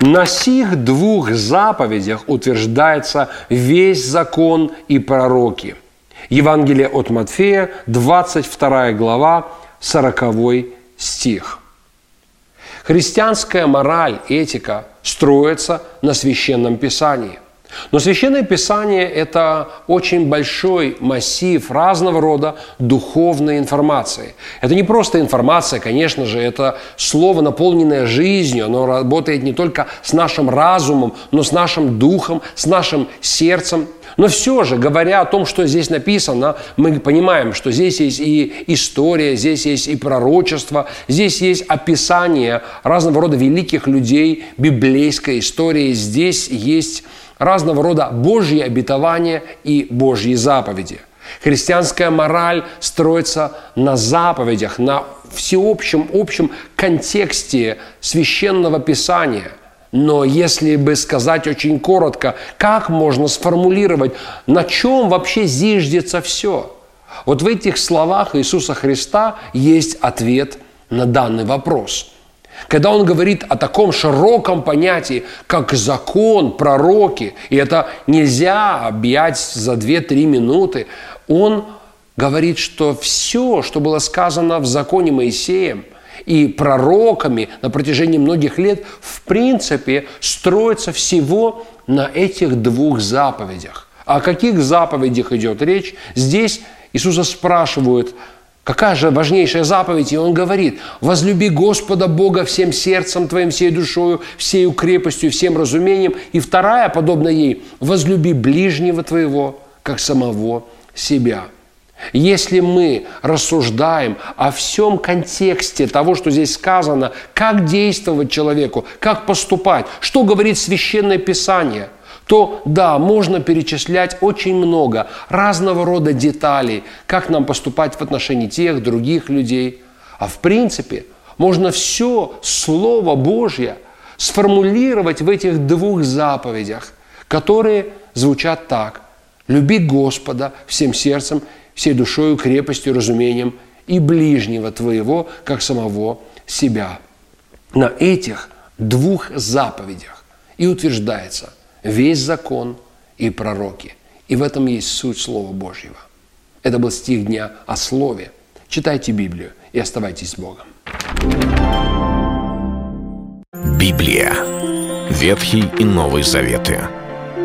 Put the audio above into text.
На сих двух заповедях утверждается весь закон и пророки. Евангелие от Матфея, 22 глава, 40 стих. Христианская мораль, этика строится на священном писании. Но Священное Писание – это очень большой массив разного рода духовной информации. Это не просто информация, конечно же, это слово, наполненное жизнью. Оно работает не только с нашим разумом, но с нашим духом, с нашим сердцем. Но все же, говоря о том, что здесь написано, мы понимаем, что здесь есть и история, здесь есть и пророчество, здесь есть описание разного рода великих людей, библейской истории, здесь есть разного рода Божьи обетования и Божьи заповеди. Христианская мораль строится на заповедях, на всеобщем общем контексте священного писания. Но если бы сказать очень коротко, как можно сформулировать, на чем вообще зиждется все? Вот в этих словах Иисуса Христа есть ответ на данный вопрос – когда он говорит о таком широком понятии, как закон, пророки, и это нельзя объять за 2-3 минуты, он говорит, что все, что было сказано в законе Моисеем и пророками на протяжении многих лет, в принципе, строится всего на этих двух заповедях. О каких заповедях идет речь? Здесь Иисуса спрашивают – Какая же важнейшая заповедь? И он говорит, возлюби Господа Бога всем сердцем твоим, всей душою, всей крепостью, всем разумением. И вторая, подобно ей, возлюби ближнего твоего, как самого себя. Если мы рассуждаем о всем контексте того, что здесь сказано, как действовать человеку, как поступать, что говорит Священное Писание – то да, можно перечислять очень много разного рода деталей, как нам поступать в отношении тех, других людей. А в принципе, можно все Слово Божье сформулировать в этих двух заповедях, которые звучат так. Люби Господа всем сердцем, всей душою, крепостью, разумением и ближнего твоего, как самого себя. На этих двух заповедях и утверждается – весь закон и пророки. И в этом есть суть Слова Божьего. Это был стих дня о Слове. Читайте Библию и оставайтесь с Богом. Библия. Ветхий и Новый Заветы.